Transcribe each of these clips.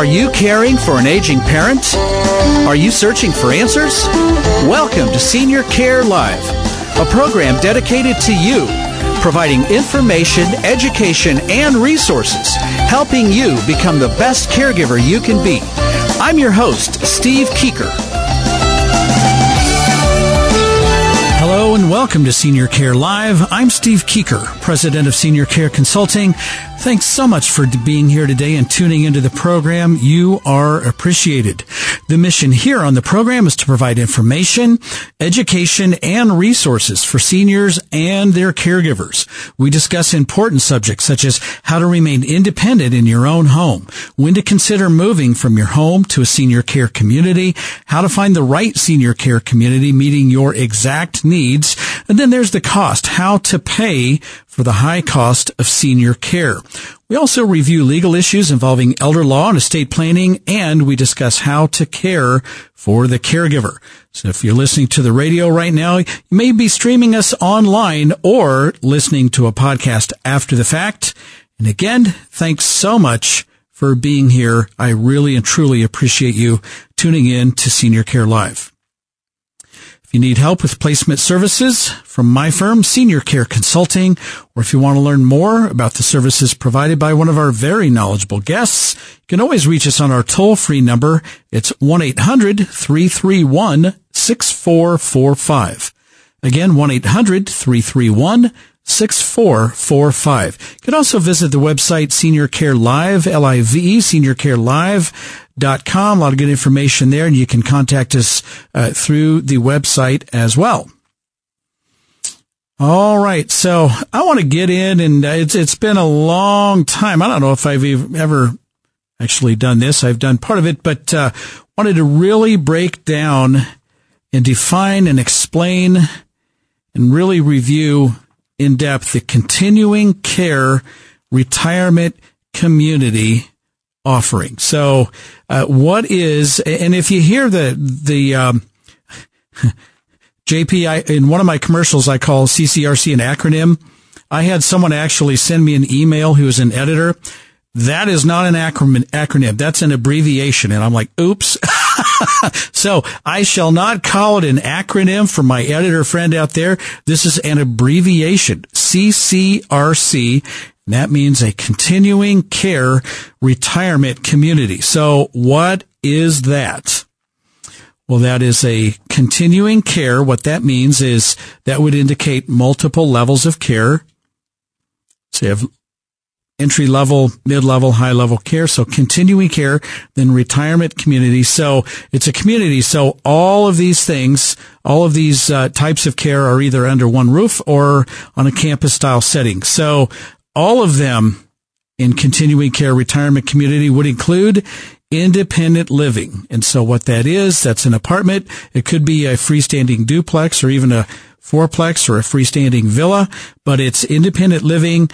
Are you caring for an aging parent? Are you searching for answers? Welcome to Senior Care Live, a program dedicated to you, providing information, education, and resources, helping you become the best caregiver you can be. I'm your host, Steve Keeker. Hello and welcome to Senior Care Live. I'm Steve Keeker, President of Senior Care Consulting. Thanks so much for being here today and tuning into the program. You are appreciated. The mission here on the program is to provide information, education, and resources for seniors and their caregivers. We discuss important subjects such as how to remain independent in your own home, when to consider moving from your home to a senior care community, how to find the right senior care community meeting your exact needs, and then there's the cost, how to pay for the high cost of senior care. We also review legal issues involving elder law and estate planning, and we discuss how to care for the caregiver. So if you're listening to the radio right now, you may be streaming us online or listening to a podcast after the fact. And again, thanks so much for being here. I really and truly appreciate you tuning in to Senior Care Live. If you need help with placement services from my firm, Senior Care Consulting, or if you want to learn more about the services provided by one of our very knowledgeable guests, you can always reach us on our toll-free number. It's 1-800-331-6445. Again, 1-800-331 6445. You can also visit the website Senior Care Live, L-I-V-E, seniorcarelive.com. A lot of good information there, and you can contact us uh, through the website as well. All right, so I want to get in, and uh, it's it's been a long time. I don't know if I've ever actually done this. I've done part of it, but uh, wanted to really break down and define and explain and really review in depth the continuing care retirement community offering. So, uh, what is, and if you hear the, the, um, JP, in one of my commercials, I call CCRC an acronym. I had someone actually send me an email who is an editor. That is not an acronym. acronym. That's an abbreviation. And I'm like, oops. so I shall not call it an acronym for my editor friend out there. This is an abbreviation. CCRC. And that means a continuing care retirement community. So what is that? Well, that is a continuing care. What that means is that would indicate multiple levels of care. So you have entry level, mid level, high level care. So continuing care, then retirement community. So it's a community. So all of these things, all of these uh, types of care are either under one roof or on a campus style setting. So all of them in continuing care retirement community would include independent living. And so what that is, that's an apartment. It could be a freestanding duplex or even a fourplex or a freestanding villa, but it's independent living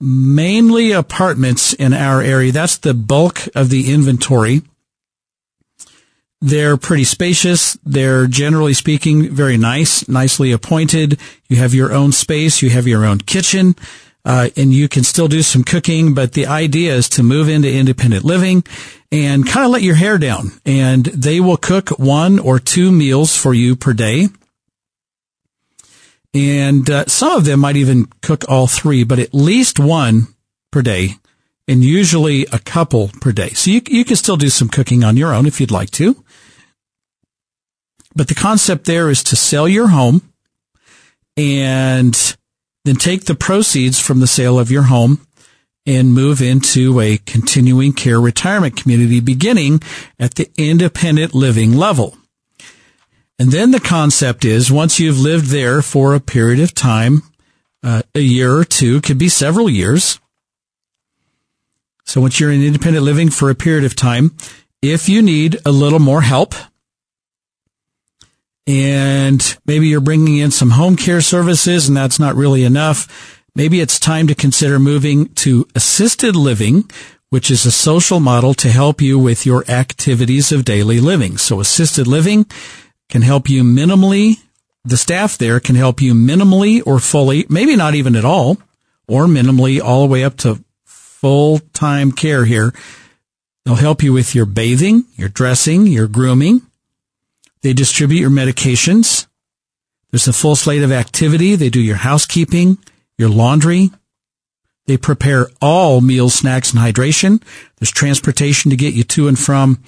mainly apartments in our area. That's the bulk of the inventory. They're pretty spacious. They're generally speaking very nice, nicely appointed. You have your own space. You have your own kitchen. Uh, and you can still do some cooking, but the idea is to move into independent living and kind of let your hair down. And they will cook one or two meals for you per day. And uh, some of them might even cook all three, but at least one per day and usually a couple per day. So you, you can still do some cooking on your own if you'd like to. But the concept there is to sell your home and then take the proceeds from the sale of your home and move into a continuing care retirement community beginning at the independent living level. And then the concept is once you've lived there for a period of time, uh, a year or two, could be several years. So once you're in independent living for a period of time, if you need a little more help, and maybe you're bringing in some home care services and that's not really enough, maybe it's time to consider moving to assisted living, which is a social model to help you with your activities of daily living. So assisted living can help you minimally. The staff there can help you minimally or fully, maybe not even at all, or minimally all the way up to full time care here. They'll help you with your bathing, your dressing, your grooming. They distribute your medications. There's a full slate of activity. They do your housekeeping, your laundry. They prepare all meals, snacks, and hydration. There's transportation to get you to and from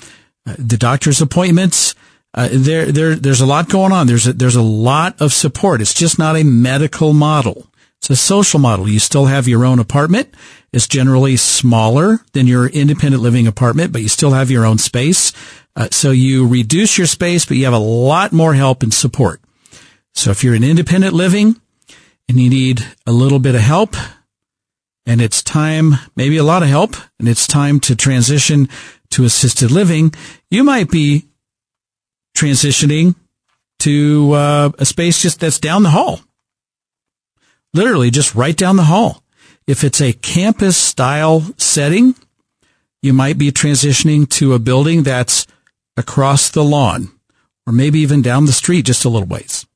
uh, the doctor's appointments. Uh, there, there, there's a lot going on. There's a, there's a lot of support. It's just not a medical model. It's a social model. You still have your own apartment. It's generally smaller than your independent living apartment, but you still have your own space. Uh, so you reduce your space, but you have a lot more help and support. So if you're in independent living and you need a little bit of help and it's time, maybe a lot of help and it's time to transition to assisted living, you might be transitioning to uh, a space just that's down the hall. Literally just right down the hall. If it's a campus style setting, you might be transitioning to a building that's across the lawn or maybe even down the street just a little ways.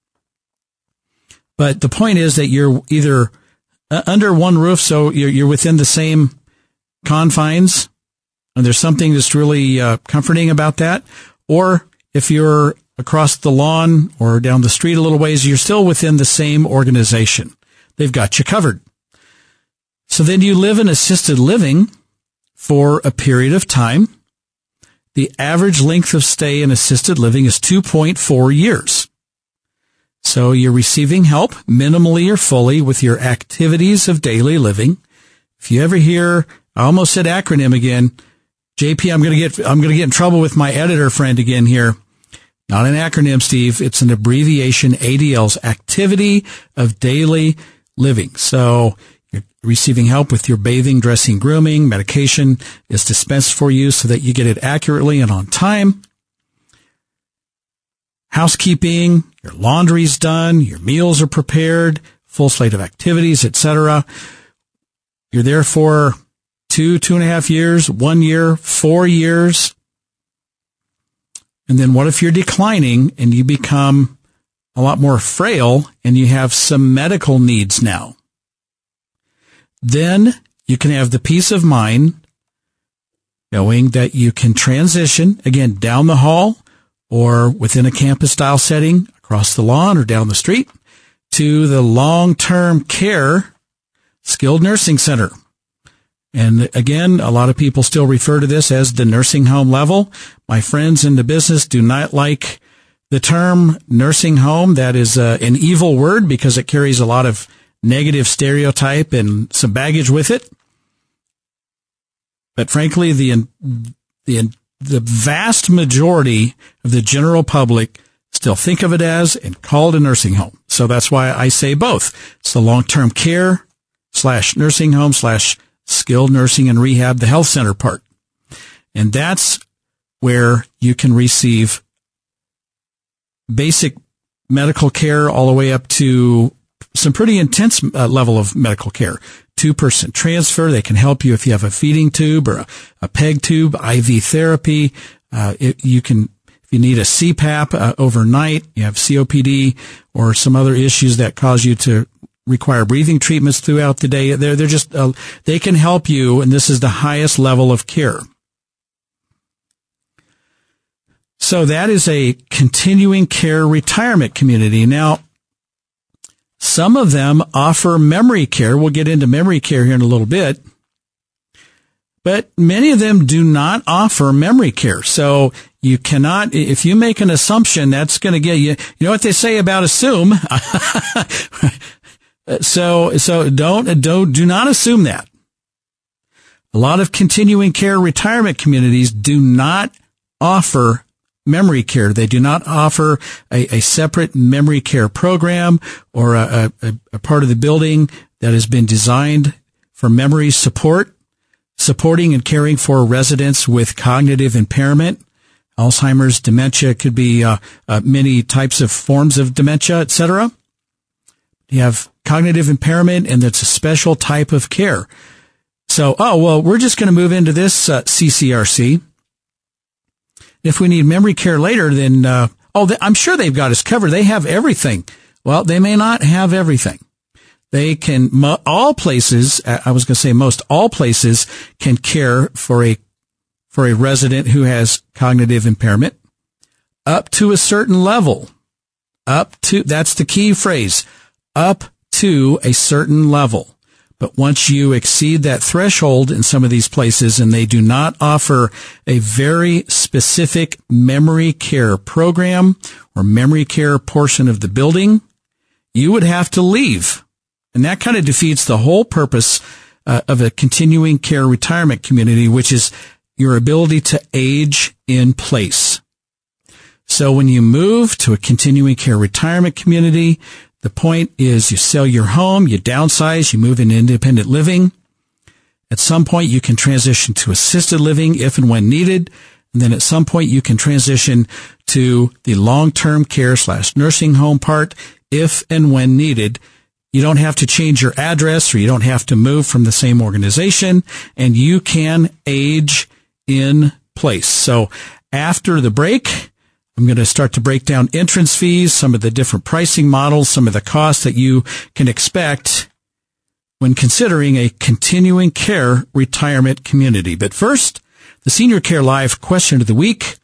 But the point is that you're either uh, under one roof, so you're, you're within the same confines, and there's something that's really uh, comforting about that. Or if you're across the lawn or down the street a little ways, you're still within the same organization. They've got you covered. So then you live in assisted living for a period of time. The average length of stay in assisted living is 2.4 years. So you're receiving help minimally or fully with your activities of daily living. If you ever hear, I almost said acronym again. JP, I'm going to get, I'm going to get in trouble with my editor friend again here. Not an acronym, Steve. It's an abbreviation, ADL's activity of daily living. So you're receiving help with your bathing, dressing, grooming. Medication is dispensed for you so that you get it accurately and on time. Housekeeping, your laundry's done, your meals are prepared, full slate of activities, etc. You're there for two, two and a half years, one year, four years. And then what if you're declining and you become a lot more frail and you have some medical needs now? Then you can have the peace of mind knowing that you can transition again down the hall or within a campus style setting across the lawn or down the street to the long term care skilled nursing center. And again, a lot of people still refer to this as the nursing home level. My friends in the business do not like the term nursing home. That is uh, an evil word because it carries a lot of negative stereotype and some baggage with it. But frankly, the, the, the vast majority of the general public still think of it as and call it a nursing home. So that's why I say both. It's the long-term care slash nursing home slash skilled nursing and rehab, the health center part. And that's where you can receive basic medical care all the way up to some pretty intense uh, level of medical care. Two person transfer. They can help you if you have a feeding tube or a, a peg tube, IV therapy. Uh, it, you can, if you need a CPAP uh, overnight, you have COPD or some other issues that cause you to require breathing treatments throughout the day. They're, they're just, uh, they can help you. And this is the highest level of care. So that is a continuing care retirement community. Now, some of them offer memory care. We'll get into memory care here in a little bit. But many of them do not offer memory care. So you cannot, if you make an assumption, that's going to get you, you know what they say about assume. so, so don't, don't, do not assume that. A lot of continuing care retirement communities do not offer memory care. They do not offer a, a separate memory care program or a, a, a part of the building that has been designed for memory support. supporting and caring for residents with cognitive impairment. Alzheimer's, dementia could be uh, uh, many types of forms of dementia, etc. You have cognitive impairment, and that's a special type of care. So, oh well, we're just going to move into this uh, CCRC. If we need memory care later, then uh, oh, I'm sure they've got us covered. They have everything. Well, they may not have everything. They can, all places, I was going to say most, all places can care for a, for a resident who has cognitive impairment up to a certain level. Up to, that's the key phrase, up to a certain level. But once you exceed that threshold in some of these places and they do not offer a very specific memory care program or memory care portion of the building, you would have to leave. And that kind of defeats the whole purpose uh, of a continuing care retirement community, which is your ability to age in place. So when you move to a continuing care retirement community, the point is you sell your home, you downsize, you move into independent living. At some point, you can transition to assisted living if and when needed. And then at some point, you can transition to the long-term care slash nursing home part if and when needed. You don't have to change your address or you don't have to move from the same organization and you can age in place. So after the break, I'm going to start to break down entrance fees, some of the different pricing models, some of the costs that you can expect when considering a continuing care retirement community. But first, the Senior Care Live question of the week.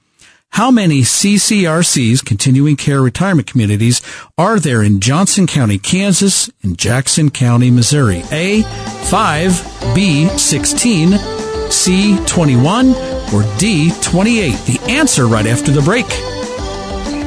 How many CCRCs, continuing care retirement communities, are there in Johnson County, Kansas, and Jackson County, Missouri? A, 5, B, 16, C, 21, or D, 28? The answer right after the break.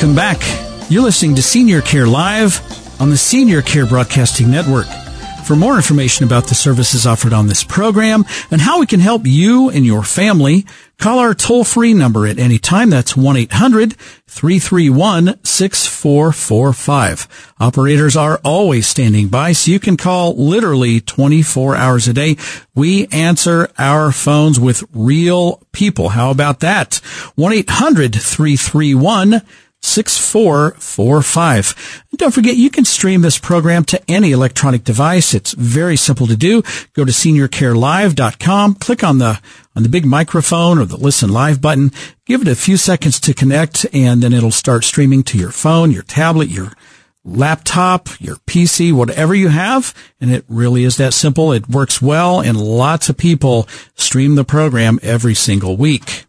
Welcome back. You're listening to Senior Care Live on the Senior Care Broadcasting Network. For more information about the services offered on this program and how we can help you and your family, call our toll-free number at any time. That's 1-800-331-6445. Operators are always standing by, so you can call literally 24 hours a day. We answer our phones with real people. How about that? 1-800-331 6445. Don't forget, you can stream this program to any electronic device. It's very simple to do. Go to seniorcarelive.com, click on the, on the big microphone or the listen live button, give it a few seconds to connect, and then it'll start streaming to your phone, your tablet, your laptop, your PC, whatever you have. And it really is that simple. It works well and lots of people stream the program every single week.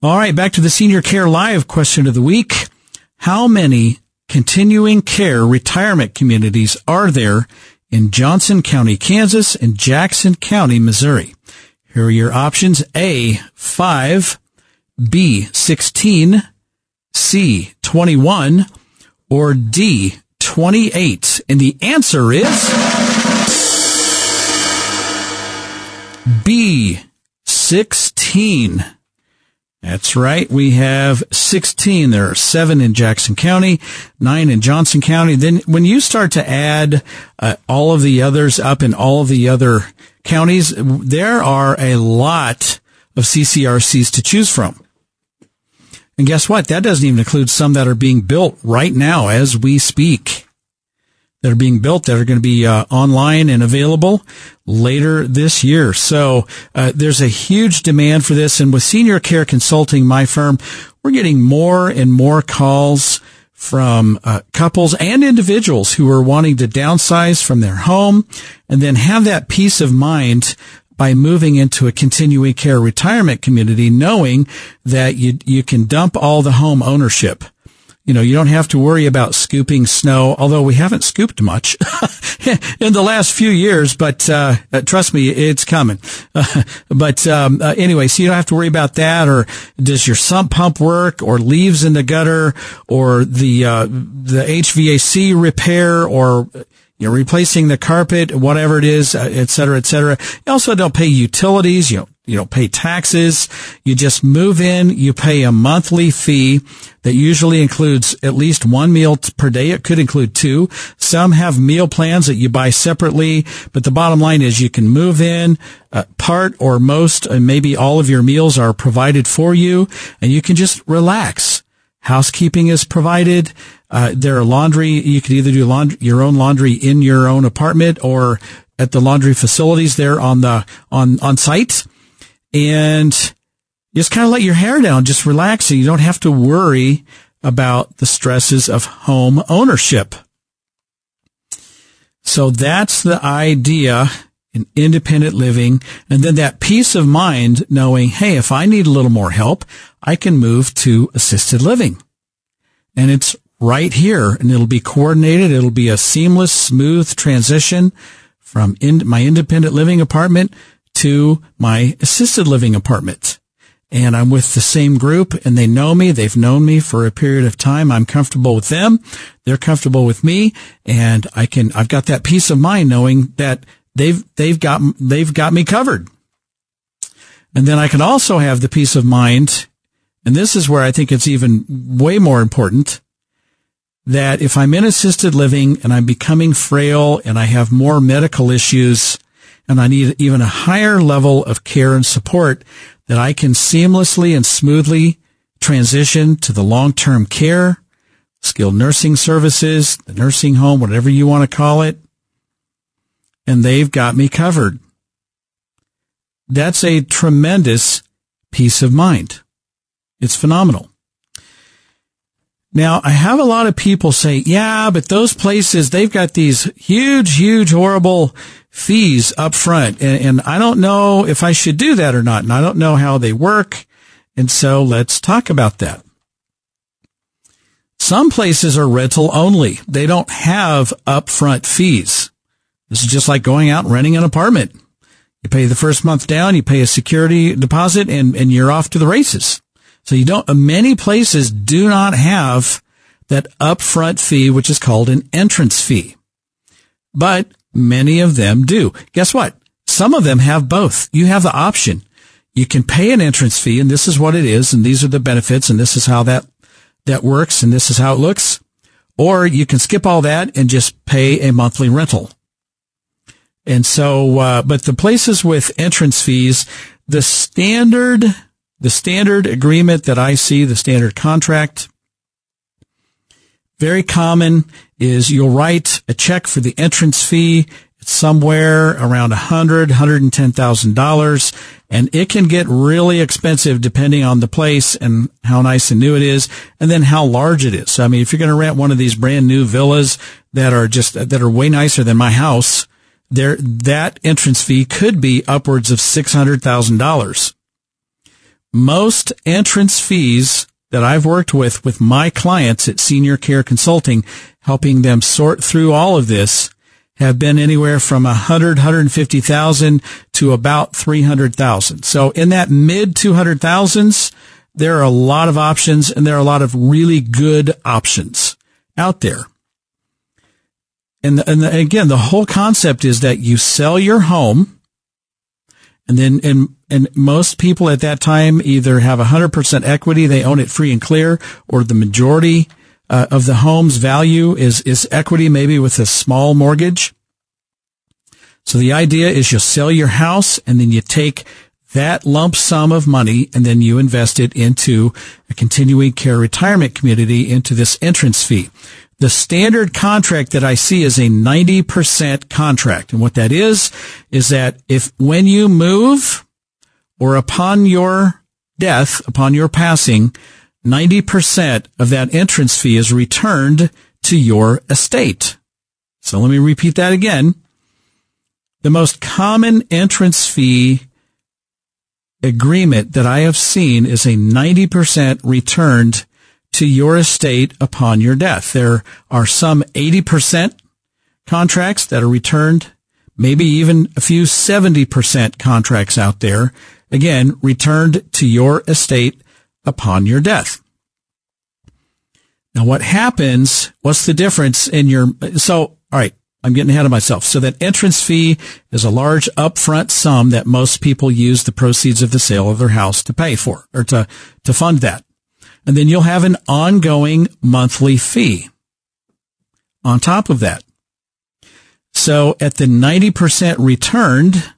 All right, back to the Senior Care Live question of the week. How many continuing care retirement communities are there in Johnson County, Kansas and Jackson County, Missouri? Here are your options. A, 5, B, 16, C, 21, or D, 28. And the answer is B, 16. That's right. We have 16. There are seven in Jackson County, nine in Johnson County. Then when you start to add uh, all of the others up in all of the other counties, there are a lot of CCRCs to choose from. And guess what? That doesn't even include some that are being built right now as we speak that are being built that are going to be uh, online and available later this year. So uh, there's a huge demand for this, and with Senior Care Consulting, my firm, we're getting more and more calls from uh, couples and individuals who are wanting to downsize from their home and then have that peace of mind by moving into a continuing care retirement community, knowing that you you can dump all the home ownership You know, you don't have to worry about scooping snow, although we haven't scooped much in the last few years, but, uh, uh trust me, it's coming. but, um, uh, anyway, so you don't have to worry about that, or does your sump pump work, or leaves in the gutter, or the, uh, the HVAC repair, or, you're replacing the carpet, whatever it is, uh, et cetera, et cetera. You also don't pay utilities. You you don't pay taxes. You just move in. You pay a monthly fee that usually includes at least one meal per day. It could include two. Some have meal plans that you buy separately, but the bottom line is you can move in. Uh, part or most, and maybe all of your meals are provided for you, and you can just relax. Housekeeping is provided. Uh, there are laundry. You can either do laundry, your own laundry in your own apartment or at the laundry facilities there on the, on, on site. And just kind of let your hair down, just relax and you don't have to worry about the stresses of home ownership. So that's the idea in independent living. And then that peace of mind knowing, hey, if I need a little more help, I can move to assisted living. And it's right here and it'll be coordinated. It'll be a seamless, smooth transition from in my independent living apartment to my assisted living apartment. And I'm with the same group and they know me. They've known me for a period of time. I'm comfortable with them. They're comfortable with me and I can, I've got that peace of mind knowing that they've, they've got, they've got me covered. And then I can also have the peace of mind. And this is where I think it's even way more important that if I'm in assisted living and I'm becoming frail and I have more medical issues and I need even a higher level of care and support, that I can seamlessly and smoothly transition to the long-term care, skilled nursing services, the nursing home, whatever you want to call it. And they've got me covered. That's a tremendous peace of mind. It's phenomenal. Now, I have a lot of people say, yeah, but those places, they've got these huge, huge, horrible fees up front. And, and, I don't know if I should do that or not. And I don't know how they work. And so let's talk about that. Some places are rental only. They don't have upfront fees. This is just like going out and renting an apartment. You pay the first month down, you pay a security deposit and, and you're off to the races. So you don't, many places do not have that upfront fee, which is called an entrance fee. But many of them do. Guess what? Some of them have both. You have the option. You can pay an entrance fee and this is what it is and these are the benefits and this is how that, that works and this is how it looks. Or you can skip all that and just pay a monthly rental. And so, uh, but the places with entrance fees, the standard the standard agreement that I see, the standard contract, very common is you'll write a check for the entrance fee. It's somewhere around a hundred, hundred and ten thousand dollars, and it can get really expensive depending on the place and how nice and new it is, and then how large it is. So, I mean, if you're going to rent one of these brand new villas that are just that are way nicer than my house, there that entrance fee could be upwards of six hundred thousand dollars most entrance fees that I've worked with with my clients at Senior Care Consulting, helping them sort through all of this, have been anywhere from a hundred, hundred fifty thousand to about three hundred thousand. So in that mid two hundred thousands, there are a lot of options, and there are a lot of really good options out there. And, and again, the whole concept is that you sell your home, and then and and most people at that time either have 100% equity, they own it free and clear, or the majority uh, of the home's value is, is equity, maybe with a small mortgage. So the idea is you sell your house and then you take that lump sum of money and then you invest it into a continuing care retirement community into this entrance fee. The standard contract that I see is a 90% contract. And what that is, is that if when you move, or upon your death, upon your passing, 90% of that entrance fee is returned to your estate. So let me repeat that again. The most common entrance fee agreement that I have seen is a 90% returned to your estate upon your death. There are some 80% contracts that are returned, maybe even a few 70% contracts out there. Again, returned to your estate upon your death. Now what happens, what's the difference in your, so, all right, I'm getting ahead of myself. So that entrance fee is a large upfront sum that most people use the proceeds of the sale of their house to pay for or to, to fund that. And then you'll have an ongoing monthly fee on top of that. So at the 90% returned,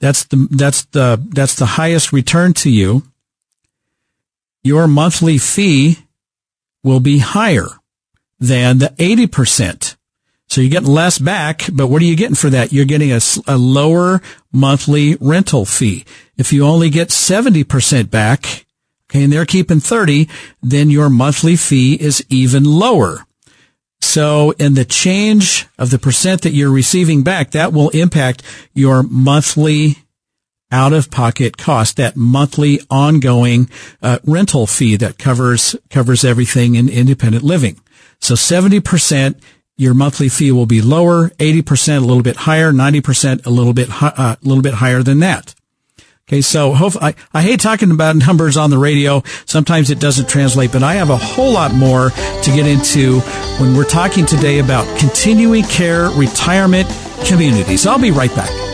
that's the, that's the, that's the highest return to you. Your monthly fee will be higher than the 80%. So you get less back, but what are you getting for that? You're getting a, a lower monthly rental fee. If you only get 70% back, okay, and they're keeping 30, then your monthly fee is even lower. So in the change of the percent that you're receiving back, that will impact your monthly out of pocket cost, that monthly ongoing uh, rental fee that covers, covers everything in independent living. So 70%, your monthly fee will be lower, 80% a little bit higher, 90% a little bit, uh, a uh, little bit higher than that. Okay, so hope, I, I hate talking about numbers on the radio. Sometimes it doesn't translate, but I have a whole lot more to get into when we're talking today about continuing care retirement communities. I'll be right back.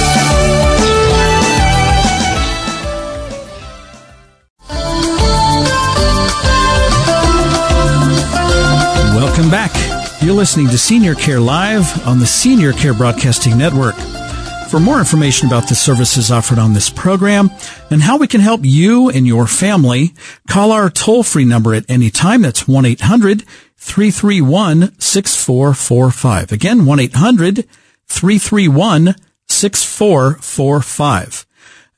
Welcome back. You're listening to Senior Care Live on the Senior Care Broadcasting Network. For more information about the services offered on this program and how we can help you and your family, call our toll-free number at any time. That's 1-800-331-6445. Again, 1-800-331-6445.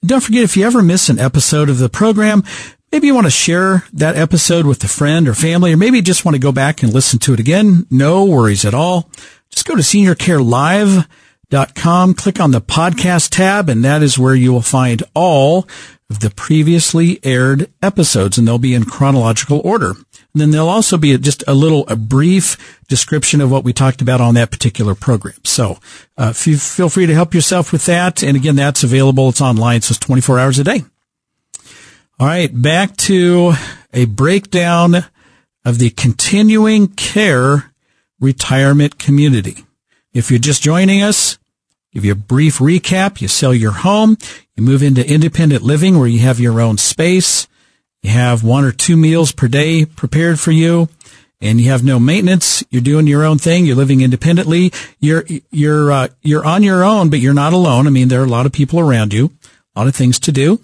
Don't forget, if you ever miss an episode of the program, maybe you want to share that episode with a friend or family, or maybe you just want to go back and listen to it again. No worries at all. Just go to Senior Care Live com. Click on the podcast tab, and that is where you will find all of the previously aired episodes, and they'll be in chronological order. And then there'll also be just a little, a brief description of what we talked about on that particular program. So, uh, feel free to help yourself with that. And again, that's available. It's online. So it's 24 hours a day. All right. Back to a breakdown of the continuing care retirement community. If you're just joining us, Give you a brief recap. You sell your home. You move into independent living where you have your own space. You have one or two meals per day prepared for you and you have no maintenance. You're doing your own thing. You're living independently. You're, you're, uh, you're on your own, but you're not alone. I mean, there are a lot of people around you, a lot of things to do,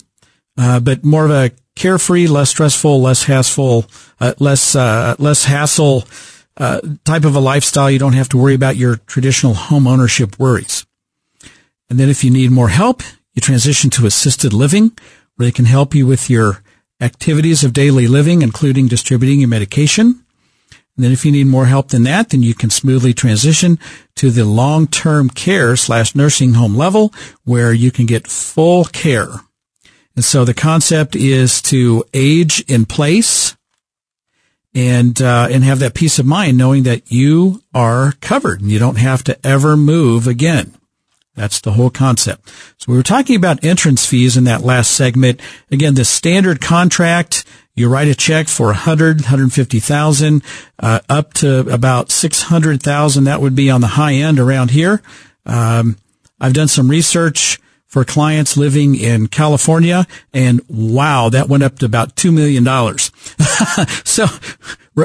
uh, but more of a carefree, less stressful, less hassle, uh, less, uh, less hassle, uh, type of a lifestyle. You don't have to worry about your traditional home ownership worries. And then if you need more help, you transition to assisted living where they can help you with your activities of daily living, including distributing your medication. And then if you need more help than that, then you can smoothly transition to the long-term care slash nursing home level where you can get full care. And so the concept is to age in place and uh, and have that peace of mind knowing that you are covered and you don't have to ever move again. That's the whole concept. So we were talking about entrance fees in that last segment. Again, the standard contract, you write a check for 100, 150,000, uh, up to about 600,000. That would be on the high end around here. Um, I've done some research for clients living in California and wow, that went up to about $2 million. so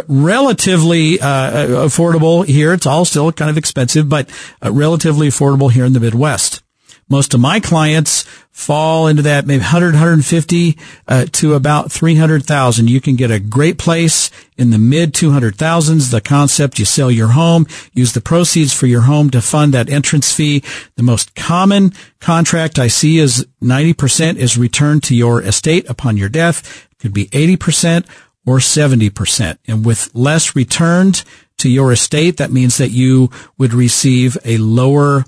relatively uh, affordable here. It's all still kind of expensive, but uh, relatively affordable here in the Midwest. Most of my clients fall into that maybe 100, 150 uh, to about 300,000. You can get a great place in the mid 200,000s. The concept, you sell your home, use the proceeds for your home to fund that entrance fee. The most common contract I see is 90% is returned to your estate upon your death. It could be 80% or 70%. And with less returned to your estate, that means that you would receive a lower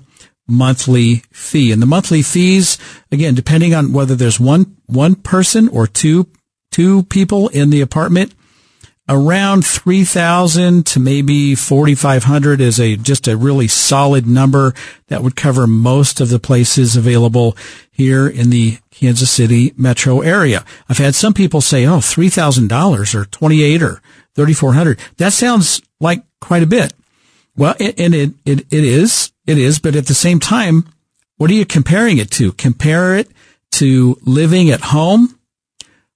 monthly fee. And the monthly fees, again, depending on whether there's one, one person or two, two people in the apartment, around 3000 to maybe 4500 is a just a really solid number that would cover most of the places available here in the Kansas City metro area. I've had some people say, "Oh, $3000 or 28 or 3400." That sounds like quite a bit. Well, it, and it, it, it is, it is, but at the same time, what are you comparing it to? Compare it to living at home.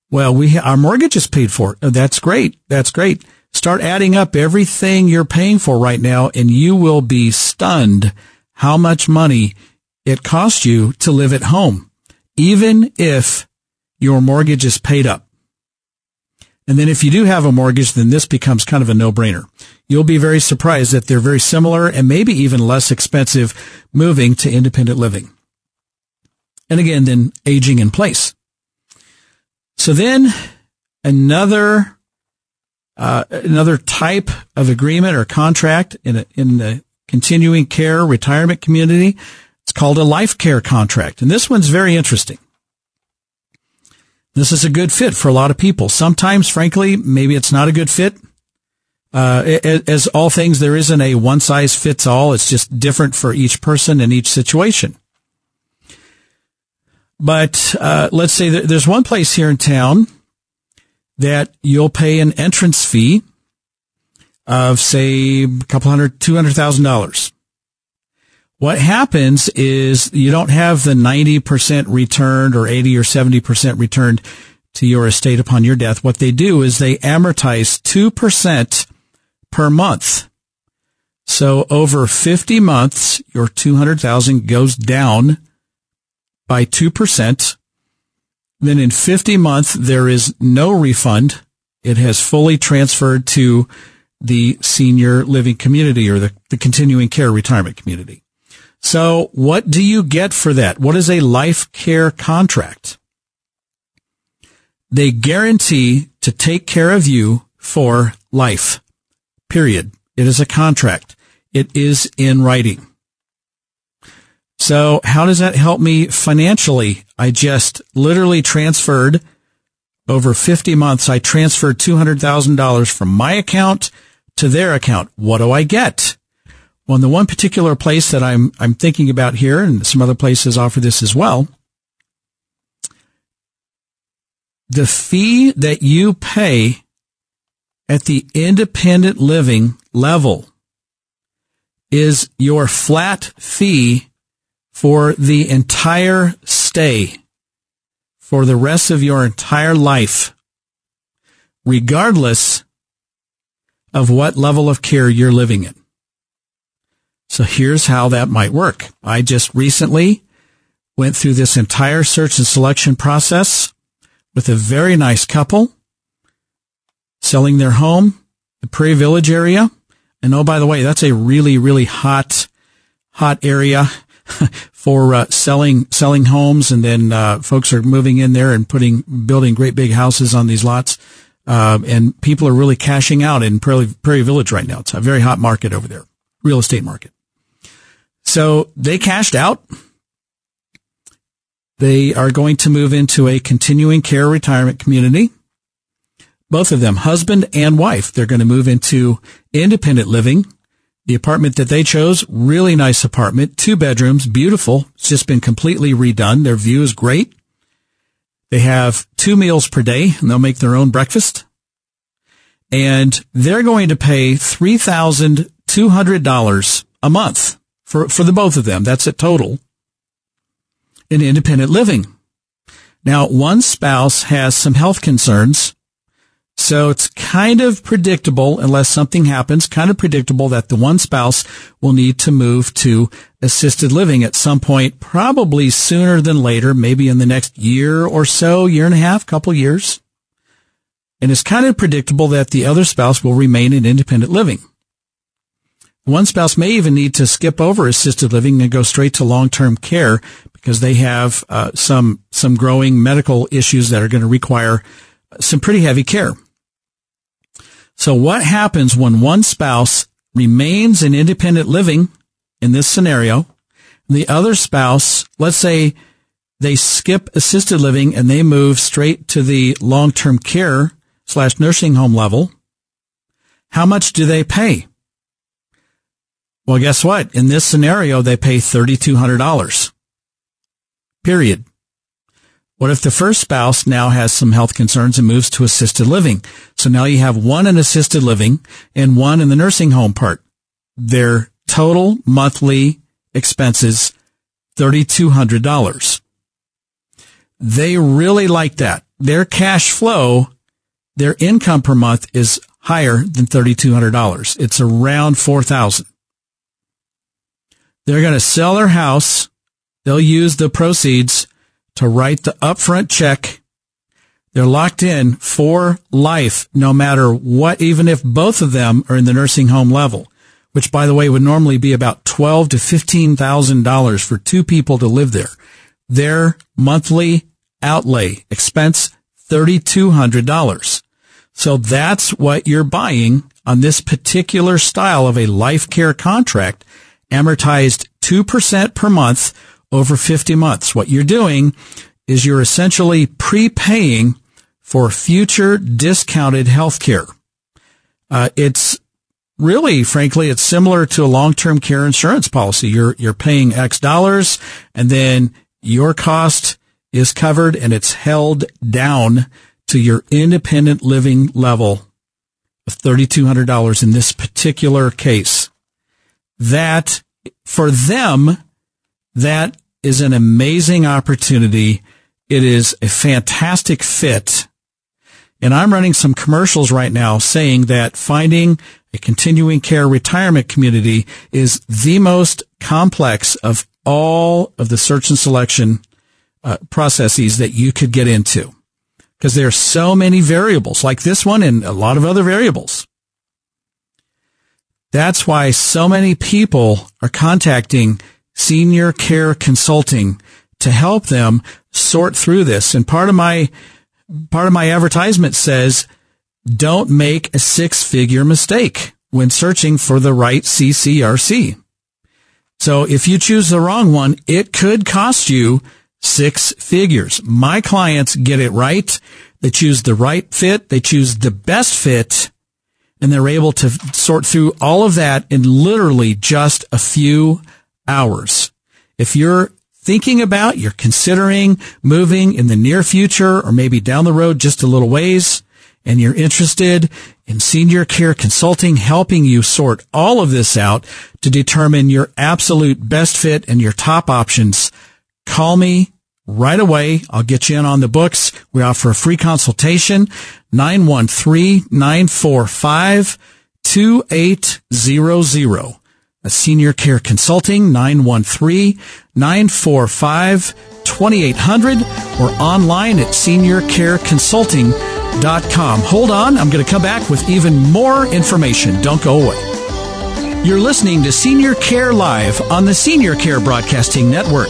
Well, we, our mortgage is paid for. Oh, that's great. That's great. Start adding up everything you're paying for right now and you will be stunned how much money it costs you to live at home, even if your mortgage is paid up. And then if you do have a mortgage, then this becomes kind of a no-brainer. You'll be very surprised that they're very similar and maybe even less expensive moving to independent living. And again, then aging in place. So then another, uh, another type of agreement or contract in a, in the continuing care retirement community. It's called a life care contract. And this one's very interesting. This is a good fit for a lot of people. Sometimes, frankly, maybe it's not a good fit. Uh, as all things, there isn't a one size fits all. It's just different for each person and each situation. But uh, let's say there's one place here in town that you'll pay an entrance fee of say a couple hundred, two hundred thousand dollars. What happens is you don't have the 90% returned or 80 or 70% returned to your estate upon your death. What they do is they amortize 2% per month. So over 50 months, your 200,000 goes down by 2%. Then in 50 months, there is no refund. It has fully transferred to the senior living community or the, the continuing care retirement community. So what do you get for that? What is a life care contract? They guarantee to take care of you for life. Period. It is a contract. It is in writing. So how does that help me financially? I just literally transferred over 50 months. I transferred $200,000 from my account to their account. What do I get? Well, in the one particular place that I'm, I'm thinking about here, and some other places offer this as well, the fee that you pay at the independent living level is your flat fee for the entire stay for the rest of your entire life, regardless of what level of care you're living in. So here's how that might work. I just recently went through this entire search and selection process with a very nice couple selling their home, the Prairie Village area. And oh, by the way, that's a really, really hot, hot area for uh, selling selling homes, and then uh, folks are moving in there and putting building great big houses on these lots. Uh, and people are really cashing out in Prairie, Prairie Village right now. It's a very hot market over there, real estate market. So they cashed out. They are going to move into a continuing care retirement community. Both of them, husband and wife, they're going to move into independent living. The apartment that they chose, really nice apartment, two bedrooms, beautiful. It's just been completely redone. Their view is great. They have two meals per day and they'll make their own breakfast. And they're going to pay $3,200 a month for, for the both of them. That's a total in independent living. Now, one spouse has some health concerns. So it's kind of predictable, unless something happens, kind of predictable that the one spouse will need to move to assisted living at some point, probably sooner than later, maybe in the next year or so, year and a half, couple years. And it's kind of predictable that the other spouse will remain in independent living. One spouse may even need to skip over assisted living and go straight to long-term care because they have uh, some some growing medical issues that are going to require some pretty heavy care. So what happens when one spouse remains in independent living in this scenario, the other spouse, let's say they skip assisted living and they move straight to the long-term care slash nursing home level, how much do they pay? Well, guess what? In this scenario, they pay $3,200. Period. What if the first spouse now has some health concerns and moves to assisted living? So now you have one in assisted living and one in the nursing home part. Their total monthly expenses, $3,200. They really like that. Their cash flow, their income per month is higher than $3,200. It's around 4,000. They're going to sell their house. They'll use the proceeds to write the upfront check. They're locked in for life, no matter what, even if both of them are in the nursing home level, which by the way would normally be about twelve to fifteen thousand dollars for two people to live there. Their monthly outlay expense thirty two hundred dollars. So that's what you're buying on this particular style of a life care contract, amortized two percent per month over 50 months. What you're doing is you're essentially prepaying for future discounted health care. Uh, it's really, frankly, it's similar to a long-term care insurance policy. You're, you're paying X dollars and then your cost is covered and it's held down to your independent living level of $3,200 in this particular case. That for them, that is an amazing opportunity. It is a fantastic fit. And I'm running some commercials right now saying that finding a continuing care retirement community is the most complex of all of the search and selection uh, processes that you could get into because there are so many variables like this one and a lot of other variables. That's why so many people are contacting senior care consulting to help them sort through this. And part of my, part of my advertisement says, don't make a six figure mistake when searching for the right CCRC. So if you choose the wrong one, it could cost you six figures. My clients get it right. They choose the right fit. They choose the best fit and they're able to sort through all of that in literally just a few hours. If you're thinking about, you're considering moving in the near future or maybe down the road just a little ways, and you're interested in senior care consulting, helping you sort all of this out to determine your absolute best fit and your top options, call me right away. I'll get you in on the books. We offer a free consultation, 913-945-2800 a senior care consulting 913-945-2800 or online at seniorcareconsulting.com. Hold on, I'm going to come back with even more information. Don't go away. You're listening to Senior Care Live on the Senior Care Broadcasting Network.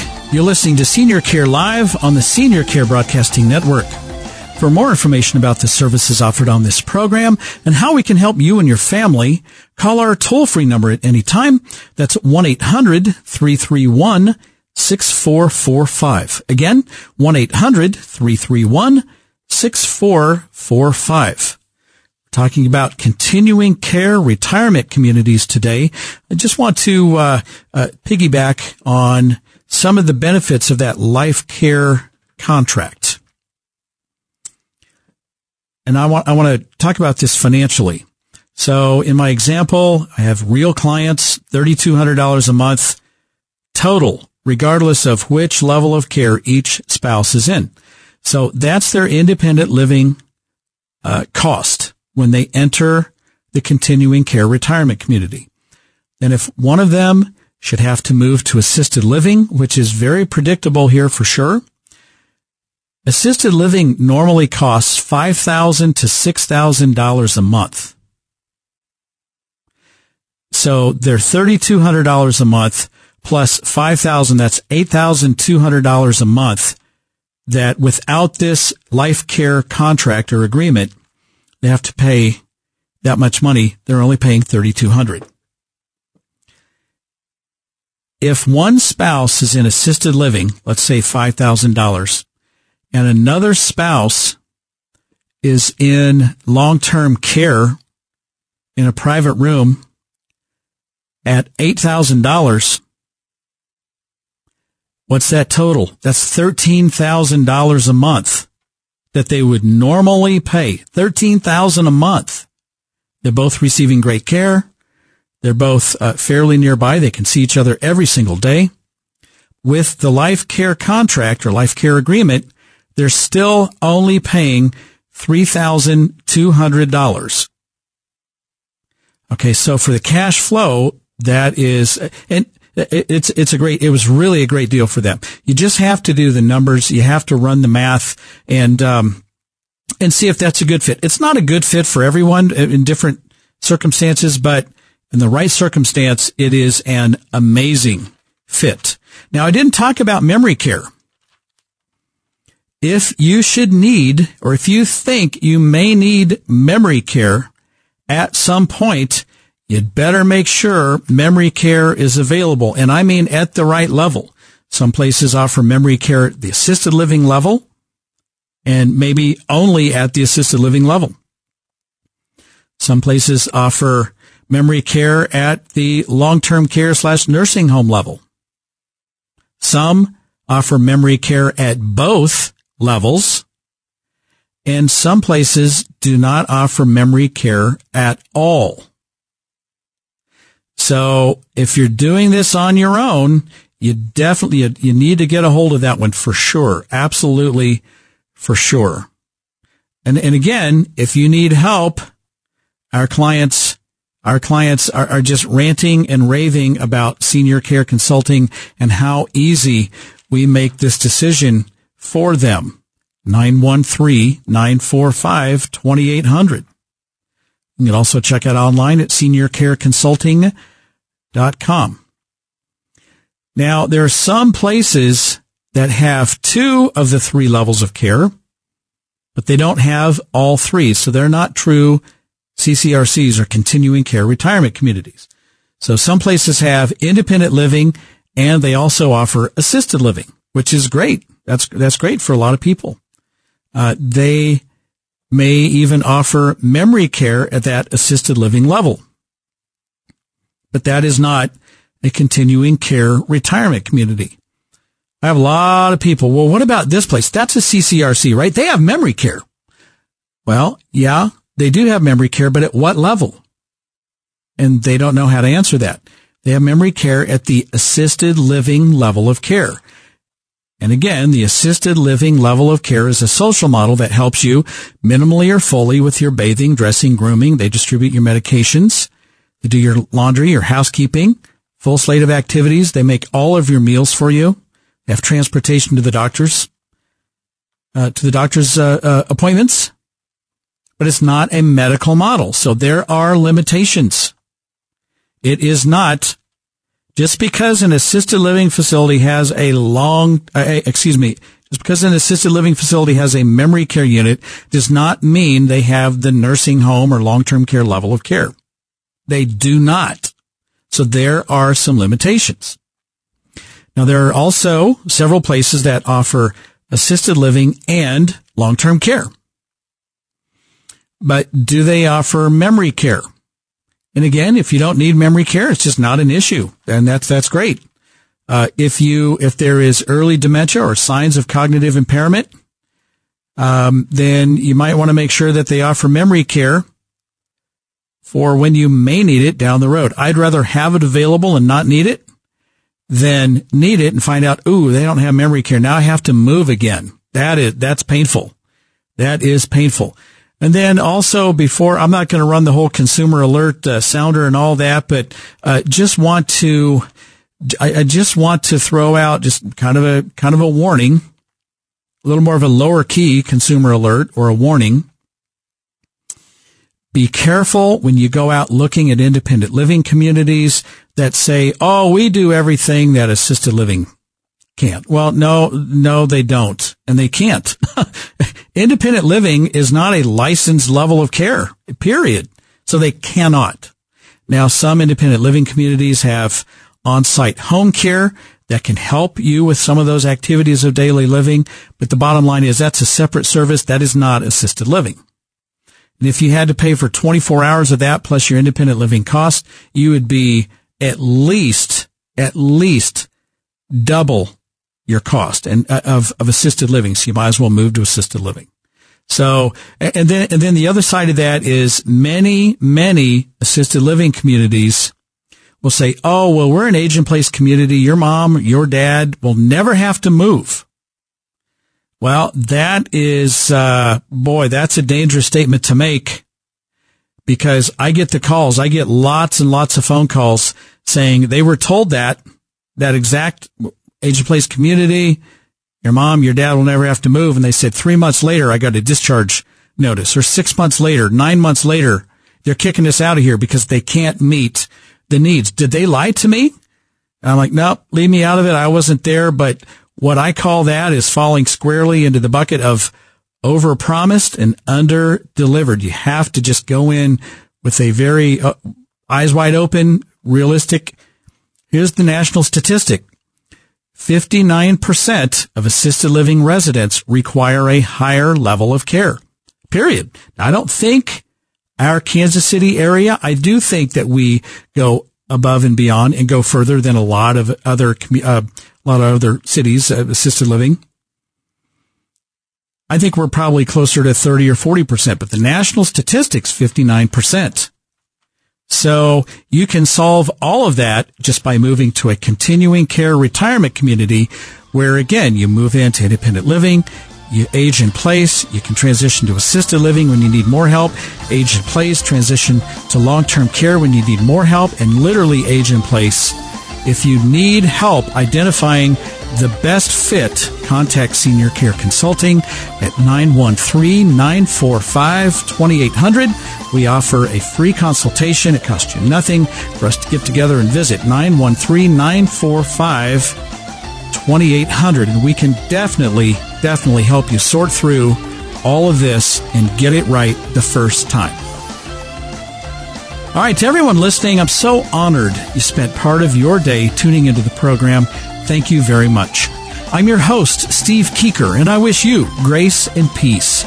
You're listening to Senior Care Live on the Senior Care Broadcasting Network. For more information about the services offered on this program and how we can help you and your family, call our toll-free number at any time. That's 1-800-331-6445. Again, 1-800-331-6445. talking about continuing care retirement communities today. I just want to uh, uh, piggyback on some of the benefits of that life care contract. And I want, I want to talk about this financially. So in my example, I have real clients, $3,200 a month total, regardless of which level of care each spouse is in. So that's their independent living uh, cost when they enter the continuing care retirement community. And if one of them should have to move to assisted living, which is very predictable here for sure, assisted living normally costs $5,000 to $6,000 a month. So they're $3,200 a month plus 5,000. That's $8,200 a month that without this life care contract or agreement, they have to pay that much money. They're only paying 3,200. If one spouse is in assisted living, let's say $5,000, and another spouse is in long-term care in a private room at $8,000, what's that total? That's $13,000 a month that they would normally pay. 13,000 a month. They're both receiving great care. They're both uh, fairly nearby. They can see each other every single day. With the life care contract or life care agreement, they're still only paying $3,200. Okay. So for the cash flow, that is, and it's, it's a great, it was really a great deal for them. You just have to do the numbers. You have to run the math and, um, and see if that's a good fit. It's not a good fit for everyone in different circumstances, but in the right circumstance, it is an amazing fit. Now, I didn't talk about memory care. If you should need, or if you think you may need memory care at some point, you'd better make sure memory care is available. And I mean at the right level. Some places offer memory care at the assisted living level and maybe only at the assisted living level. Some places offer memory care at the long-term care slash nursing home level. Some offer memory care at both levels and some places do not offer memory care at all. So if you're doing this on your own, you definitely, you, you need to get a hold of that one for sure. Absolutely for sure. And, and again, if you need help, our clients, our clients are, are just ranting and raving about senior care consulting and how easy we make this decision for them. 913-945-2800. You can also check out online at seniorcareconsulting.com com. Now, there are some places that have two of the three levels of care, but they don't have all three. So they're not true CCRCs are continuing care retirement communities. So some places have independent living and they also offer assisted living, which is great. That's, that's great for a lot of people. Uh, they may even offer memory care at that assisted living level but that is not a continuing care retirement community. I have a lot of people. Well, what about this place? That's a CCRC, right? They have memory care. Well, yeah, they do have memory care, but at what level? And they don't know how to answer that. They have memory care at the assisted living level of care. And again, the assisted living level of care is a social model that helps you minimally or fully with your bathing, dressing, grooming. They distribute your medications. They do your laundry, your housekeeping, full slate of activities. They make all of your meals for you. They have transportation to the doctors, uh, to the doctor's uh, uh, appointments. But it's not a medical model. So there are limitations. It is not just because an assisted living facility has a long, uh, excuse me, just because an assisted living facility has a memory care unit does not mean they have the nursing home or long-term care level of care. They do not. So there are some limitations. Now there are also several places that offer assisted living and long-term care. But do they offer memory care? And again, if you don't need memory care, it's just not an issue. And that's, that's great. Uh, if you, if there is early dementia or signs of cognitive impairment, um, then you might want to make sure that they offer memory care for when you may need it down the road. I'd rather have it available and not need it than need it and find out, ooh, they don't have memory care. Now I have to move again. That is, that's painful. That is painful. And then also before, I'm not going to run the whole consumer alert uh, sounder and all that, but uh, just want to, I, I, just want to throw out just kind of a kind of a warning, a little more of a lower key consumer alert or a warning. Be careful when you go out looking at independent living communities that say, "Oh, we do everything that assisted living can't. Well, no, no, they don't. And they can't. Independent living is not a licensed level of care, period. So they cannot. Now, some independent living communities have on-site home care that can help you with some of those activities of daily living. But the bottom line is that's a separate service. That is not assisted living. And if you had to pay for 24 hours of that plus your independent living cost, you would be at least, at least double your cost and uh, of, of assisted living. So you might as well move to assisted living. So, and then, and then the other side of that is many, many assisted living communities will say, Oh, well, we're an age in place community. Your mom, your dad will never have to move. Well, that is, uh, boy, that's a dangerous statement to make because I get the calls. I get lots and lots of phone calls saying they were told that, that exact age in place community. Your mom, your dad will never have to move. And they said three months later, I got a discharge notice or six months later, nine months later, they're kicking us out of here because they can't meet the needs. Did they lie to me? And I'm like, nope, leave me out of it. I wasn't there. But what I call that is falling squarely into the bucket of over promised and under delivered. You have to just go in with a very uh, eyes wide open, realistic. Here's the national statistic. 59% of assisted living residents require a higher level of care. Period. I don't think our Kansas City area, I do think that we go above and beyond and go further than a lot of other, uh, a lot of other cities, assisted living. I think we're probably closer to 30 or 40%, but the national statistics, 59%. So you can solve all of that just by moving to a continuing care retirement community where again, you move into independent living, you age in place, you can transition to assisted living when you need more help, age in place, transition to long-term care when you need more help, and literally age in place. If you need help identifying the best fit, contact Senior Care Consulting at 913-945-2800. We offer a free consultation. It costs you nothing for us to get together and visit 913-945-2800. And we can definitely, definitely help you sort through all of this and get it right the first time. All right, to everyone listening, I'm so honored you spent part of your day tuning into the program. Thank you very much. I'm your host, Steve Keeker, and I wish you grace and peace.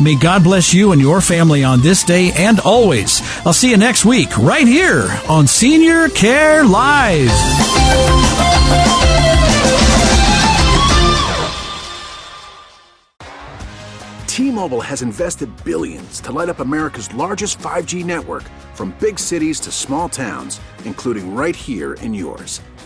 May God bless you and your family on this day and always. I'll see you next week right here on Senior Care Live. T-Mobile has invested billions to light up America's largest 5G network from big cities to small towns, including right here in yours.